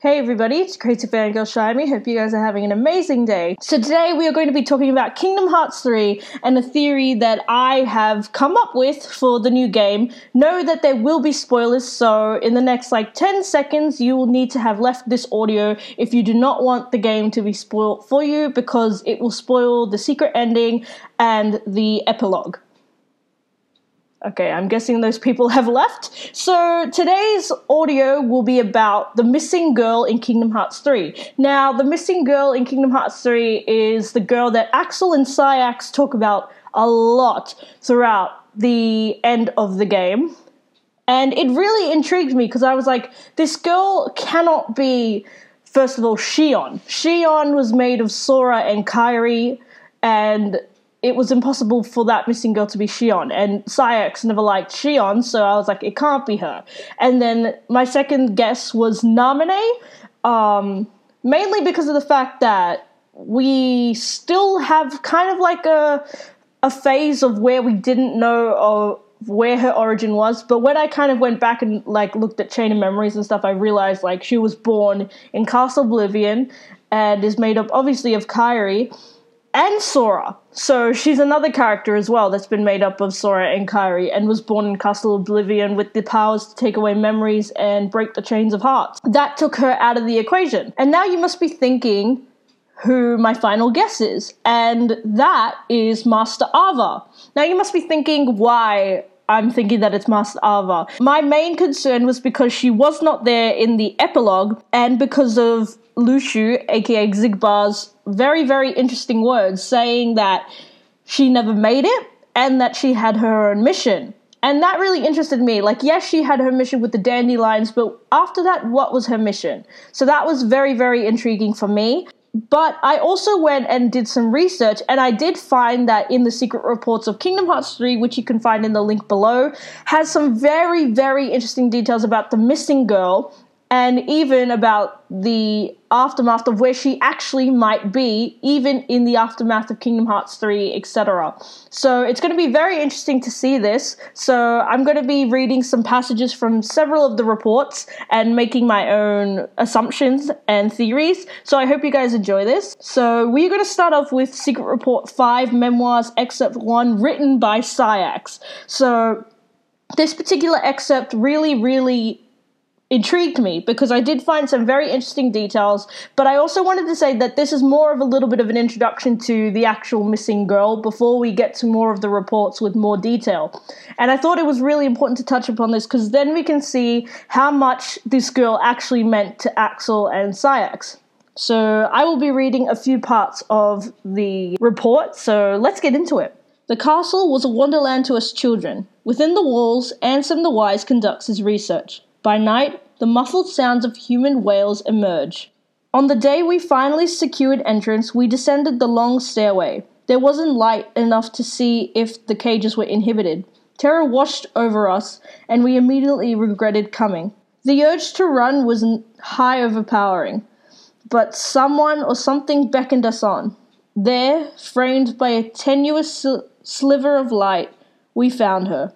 Hey everybody, it's Crazy Fangirl Shyami. Hope you guys are having an amazing day. So today we are going to be talking about Kingdom Hearts 3 and a theory that I have come up with for the new game. Know that there will be spoilers, so in the next like 10 seconds you will need to have left this audio if you do not want the game to be spoiled for you because it will spoil the secret ending and the epilogue. Okay, I'm guessing those people have left. So today's audio will be about the missing girl in Kingdom Hearts 3. Now, the missing girl in Kingdom Hearts 3 is the girl that Axel and Saïx talk about a lot throughout the end of the game. And it really intrigued me because I was like, this girl cannot be, first of all, Xion. Xion was made of Sora and Kairi, and it was impossible for that missing girl to be Xion. And Saïx never liked Xion, so I was like, it can't be her. And then my second guess was Naminé, um, mainly because of the fact that we still have kind of like a a phase of where we didn't know of where her origin was. But when I kind of went back and like looked at Chain of Memories and stuff, I realized like she was born in Castle Oblivion and is made up obviously of Kairi and Sora. So she's another character as well that's been made up of Sora and Kairi and was born in Castle Oblivion with the powers to take away memories and break the chains of hearts. That took her out of the equation. And now you must be thinking who my final guess is, and that is Master Ava. Now you must be thinking why I'm thinking that it's Master Ava. My main concern was because she was not there in the epilogue and because of Luxu, aka Xigbar's very, very interesting words saying that she never made it and that she had her own mission. And that really interested me. Like, yes, she had her mission with the dandelions, but after that, what was her mission? So that was very, very intriguing for me. But I also went and did some research, and I did find that in the secret reports of Kingdom Hearts 3, which you can find in the link below, has some very, very interesting details about the missing girl and even about the aftermath of where she actually might be, even in the aftermath of Kingdom Hearts 3, etc. So it's going to be very interesting to see this. So I'm going to be reading some passages from several of the reports and making my own assumptions and theories. So I hope you guys enjoy this. So we're going to start off with Secret Report 5 Memoirs Excerpt 1, written by Saïx. So this particular excerpt really, really intrigued me because I did find some very interesting details, but I also wanted to say that this is more of a little bit of an introduction to the actual missing girl before we get to more of the reports with more detail. And I thought it was really important to touch upon this because then we can see how much this girl actually meant to Axel and Saïx. So I will be reading a few parts of the report, so let's get into it. The castle was a wonderland to us children. Within the walls, Ansem the Wise conducts his research. By night, the muffled sounds of human wails emerge. On the day we finally secured entrance, we descended the long stairway. There wasn't light enough to see if the cages were inhibited. Terror washed over us, and we immediately regretted coming. The urge to run was high overpowering, but someone or something beckoned us on. There, framed by a tenuous sliver of light, we found her.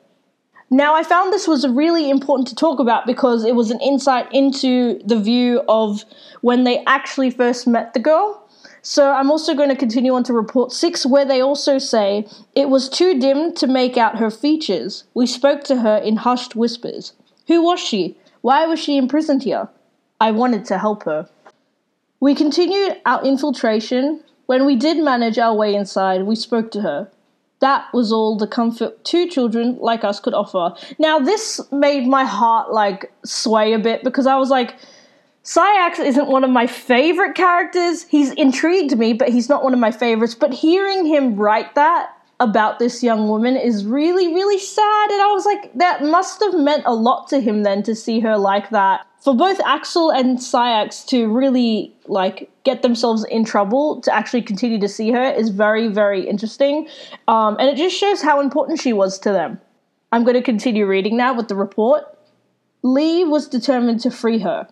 Now, I found this was really important to talk about because it was an insight into the view of when they actually first met the girl. So, I'm also going to continue on to report six, where they also say it was too dim to make out her features. We spoke to her in hushed whispers. Who was she? Why was she imprisoned here? I wanted to help her. We continued our infiltration. When we did manage our way inside, we spoke to her. That was all the comfort two children like us could offer. Now, this made my heart like sway a bit because I was like, Saïx isn't one of my favorite characters. He's intrigued me, but he's not one of my favorites. But hearing him write that about this young woman is really, really sad. And I was like, that must have meant a lot to him then to see her like that for both Axel and Saïx to really like get themselves in trouble to actually continue to see her is very very interesting, um, and it just shows how important she was to them. I'm going to continue reading now with the report. Lee was determined to free her,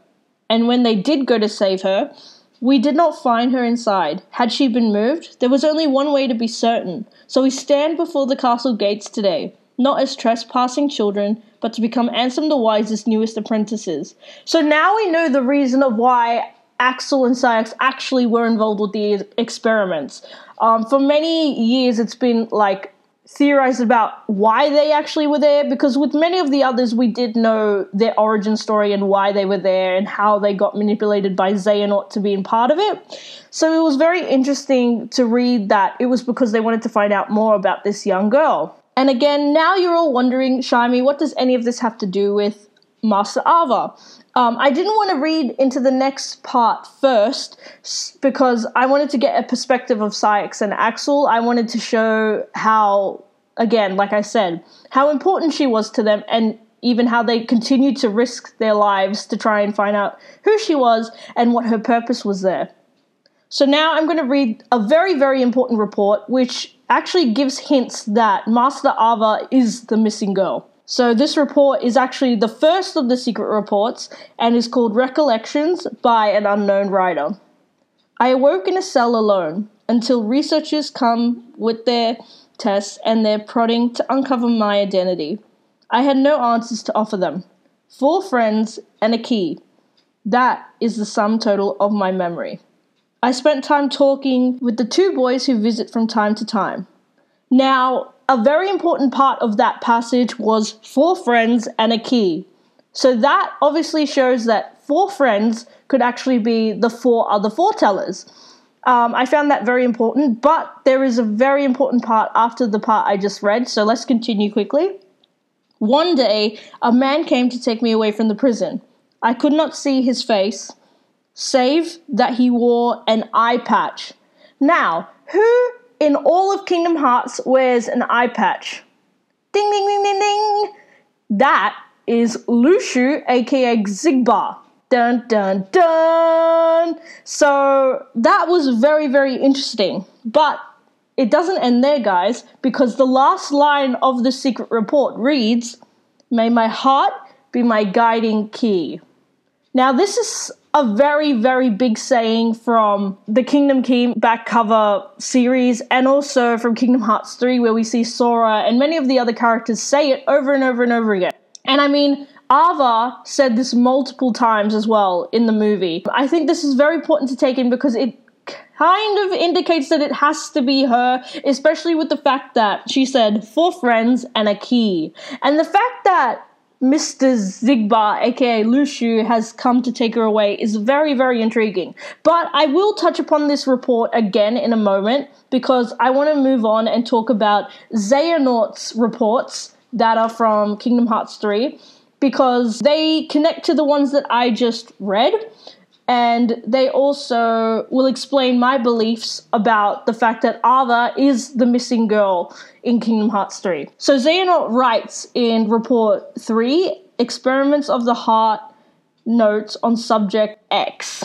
and when they did go to save her, we did not find her inside. Had she been moved? There was only one way to be certain, so we stand before the castle gates today. not as trespassing children, but to become Ansem the Wise's newest apprentices. So now we know the reason of why Axel and Saïx actually were involved with the experiments. Um, for many years, it's been like theorized about why they actually were there because with many of the others we did know their origin story and why they were there and how they got manipulated by Xehanort to being part of it. So it was very interesting to read that it was because they wanted to find out more about this young girl. And again, now you're all wondering, Shyami, what does any of this have to do with Master Ava? Um, I didn't want to read into the next part first because I wanted to get a perspective of Saïx and Axel. I wanted to show how, again, like I said, how important she was to them and even how they continued to risk their lives to try and find out who she was and what her purpose was there. So now I'm going to read a very, very important report which actually gives hints that Master Ava is the missing girl. So, this report is actually the first of the secret reports and is called Recollections by an Unknown Writer. I awoke in a cell alone until researchers come with their tests and their prodding to uncover my identity. I had no answers to offer them. Four friends and a key. That is the sum total of my memory. I spent time talking with the two boys who visit from time to time. Now, a very important part of that passage was four friends and a key. So that obviously shows that four friends could actually be the four other foretellers. Um, I found that very important, but there is a very important part after the part I just read, so let's continue quickly. One day, a man came to take me away from the prison. I could not see his face, save that he wore an eye patch. Now, who in all of Kingdom Hearts wears an eye patch. Ding ding ding ding ding. That is Luxu, aka Xigbar. Dun dun dun. So that was very very interesting, but it doesn't end there, guys, because the last line of the secret report reads, "May my heart be my guiding key." Now this is a very, very big saying from the Kingdom Key back cover series and also from Kingdom Hearts 3, where we see Sora and many of the other characters say it over and over and over again. And I mean, Ava said this multiple times as well in the movie. I think this is very important to take in because it kind of indicates that it has to be her, especially with the fact that she said four friends and a key. And the fact that Mr. Xigbar, aka Luxu, has come to take her away is very, very intriguing. But I will touch upon this report again in a moment because I want to move on and talk about Xehanort's reports that are from Kingdom Hearts 3 because they connect to the ones that I just read and they also will explain my beliefs about the fact that Ava is the missing girl in Kingdom Hearts 3. So Xehanort writes in Report 3 Experiments of the Heart notes on subject X.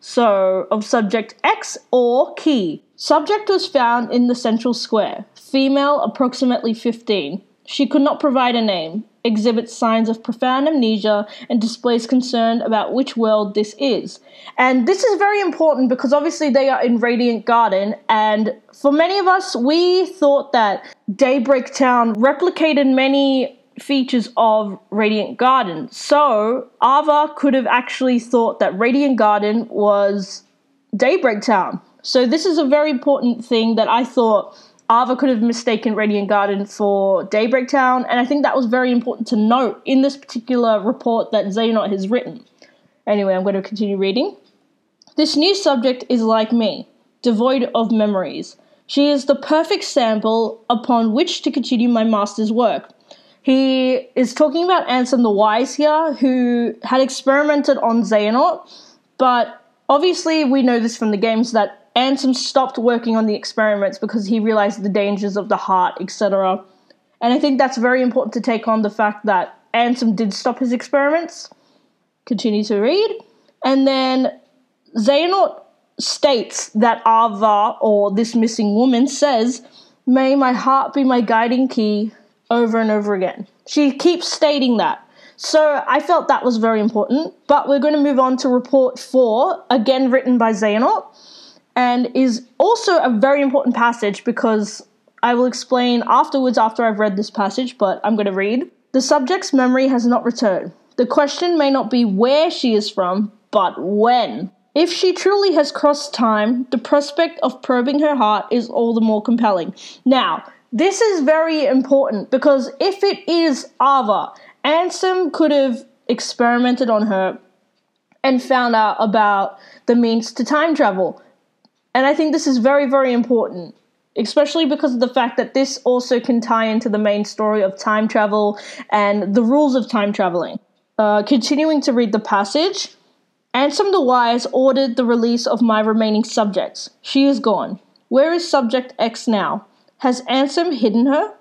So, of subject X or key. Subject was found in the central square. Female, approximately 15. She could not provide a name exhibits signs of profound amnesia and displays concern about which world this is. And this is very important because obviously they are in Radiant Garden, and for many of us, we thought that Daybreak Town replicated many features of Radiant Garden. So Ava could have actually thought that Radiant Garden was Daybreak Town. So this is a very important thing that I thought Ava could have mistaken Radiant Garden for Daybreak Town, and I think that was very important to note in this particular report that Xehanort has written. Anyway, I'm going to continue reading. This new subject is like me, devoid of memories. She is the perfect sample upon which to continue my master's work. He is talking about Ansem the Wise here, who had experimented on Xehanort, but obviously we know this from the games that Ansem stopped working on the experiments because he realized the dangers of the heart, etc. And I think that's very important to take on the fact that Ansem did stop his experiments. Continue to read. And then Xehanort states that Ava, or this missing woman, says, May my heart be my guiding key over and over again. She keeps stating that. So I felt that was very important. But we're going to move on to report four, again written by Xehanort and is also a very important passage because I will explain afterwards after I've read this passage, but I'm going to read. The subject's memory has not returned. The question may not be where she is from, but when. If she truly has crossed time, the prospect of probing her heart is all the more compelling. Now, this is very important because if it is Ava, Ansem could have experimented on her and found out about the means to time travel. And I think this is very, very important, especially because of the fact that this also can tie into the main story of time travel and the rules of time traveling. Uh, continuing to read the passage, Ansem the Wise ordered the release of my remaining subjects. She is gone. Where is Subject X now? Has Ansem hidden her?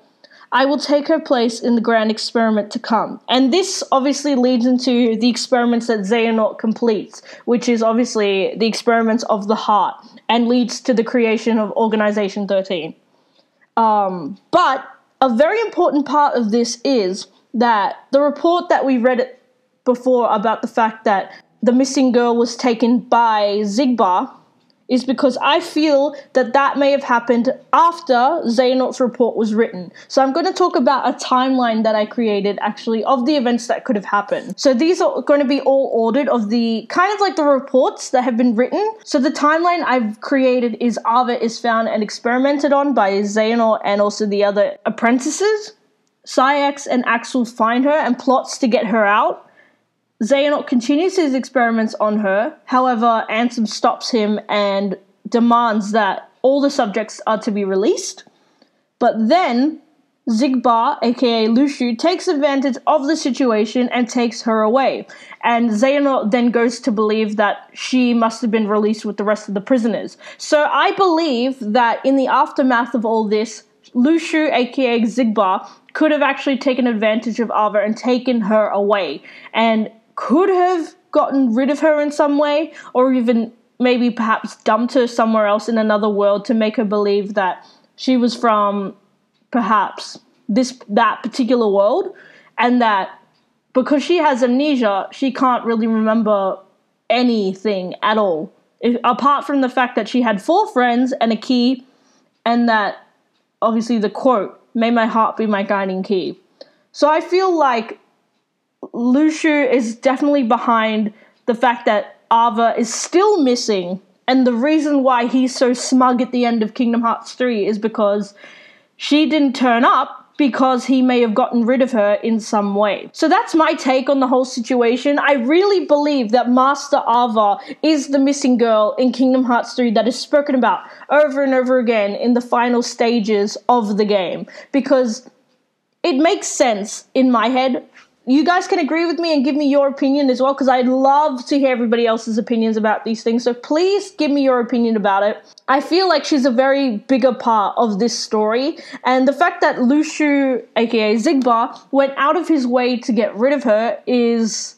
I will take her place in the grand experiment to come. And this obviously leads into the experiments that Xehanort completes, which is obviously the experiments of the heart, and leads to the creation of Organization 13. Um, but a very important part of this is that the report that we read before about the fact that the missing girl was taken by Xigbar is because I feel that that may have happened after Xehanort's report was written. So I'm going to talk about a timeline that I created actually of the events that could have happened. So these are going to be all ordered of the kind of like the reports that have been written. So the timeline I've created is Ava is found and experimented on by Xehanort and also the other apprentices. Saïx and Axel find her and plots to get her out. Xehanort continues his experiments on her. However, Ansem stops him and demands that all the subjects are to be released. But then Xigbar, aka Luxu, takes advantage of the situation and takes her away. And Xehanort then goes to believe that she must have been released with the rest of the prisoners. So I believe that in the aftermath of all this, Luxu, aka Xigbar, could have actually taken advantage of Ava and taken her away. And could have gotten rid of her in some way, or even maybe perhaps dumped her somewhere else in another world to make her believe that she was from perhaps this that particular world, and that because she has amnesia, she can't really remember anything at all. If, apart from the fact that she had four friends and a key, and that obviously the quote, may my heart be my guiding key. So I feel like Luxu is definitely behind the fact that Ava is still missing. And the reason why he's so smug at the end of Kingdom Hearts 3 is because she didn't turn up because he may have gotten rid of her in some way. So that's my take on the whole situation. I really believe that Master Ava is the missing girl in Kingdom Hearts 3 that is spoken about over and over again in the final stages of the game because it makes sense in my head you guys can agree with me and give me your opinion as well because I'd love to hear everybody else's opinions about these things. So please give me your opinion about it. I feel like she's a very bigger part of this story, and the fact that Luxu, aka Xigbar, went out of his way to get rid of her is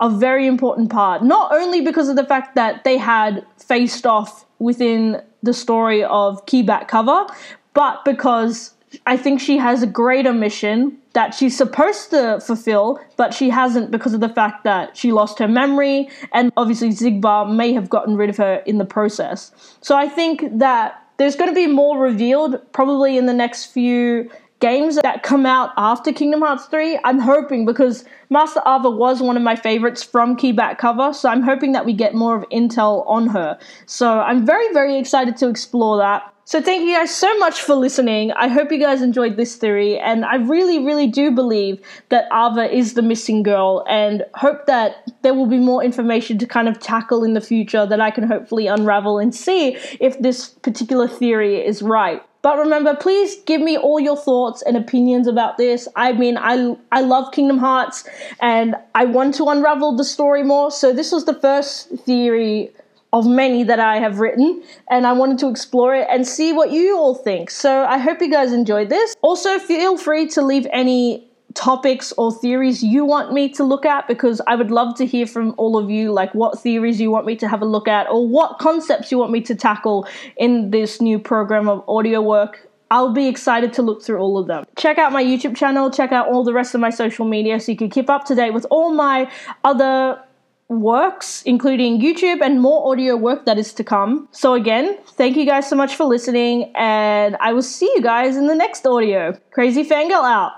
a very important part. Not only because of the fact that they had faced off within the story of Keyback cover, but because I think she has a greater mission that she's supposed to fulfill, but she hasn't because of the fact that she lost her memory, and obviously Xigbar may have gotten rid of her in the process. So I think that there's going to be more revealed probably in the next few games that come out after Kingdom Hearts 3. I'm hoping because Master Ava was one of my favorites from Keyback cover, so I'm hoping that we get more of intel on her. So I'm very, very excited to explore that. So thank you guys so much for listening. I hope you guys enjoyed this theory, and I really, really do believe that Ava is the missing girl, and hope that there will be more information to kind of tackle in the future that I can hopefully unravel and see if this particular theory is right. But remember, please give me all your thoughts and opinions about this. I mean, I I love Kingdom Hearts, and I want to unravel the story more. So this was the first theory of many that I have written, and I wanted to explore it and see what you all think. So I hope you guys enjoyed this. Also, feel free to leave any topics or theories you want me to look at because I would love to hear from all of you like what theories you want me to have a look at or what concepts you want me to tackle in this new program of audio work. I'll be excited to look through all of them. Check out my YouTube channel, check out all the rest of my social media so you can keep up to date with all my other works, including YouTube and more audio work that is to come. So, again, thank you guys so much for listening, and I will see you guys in the next audio. Crazy Fangirl out.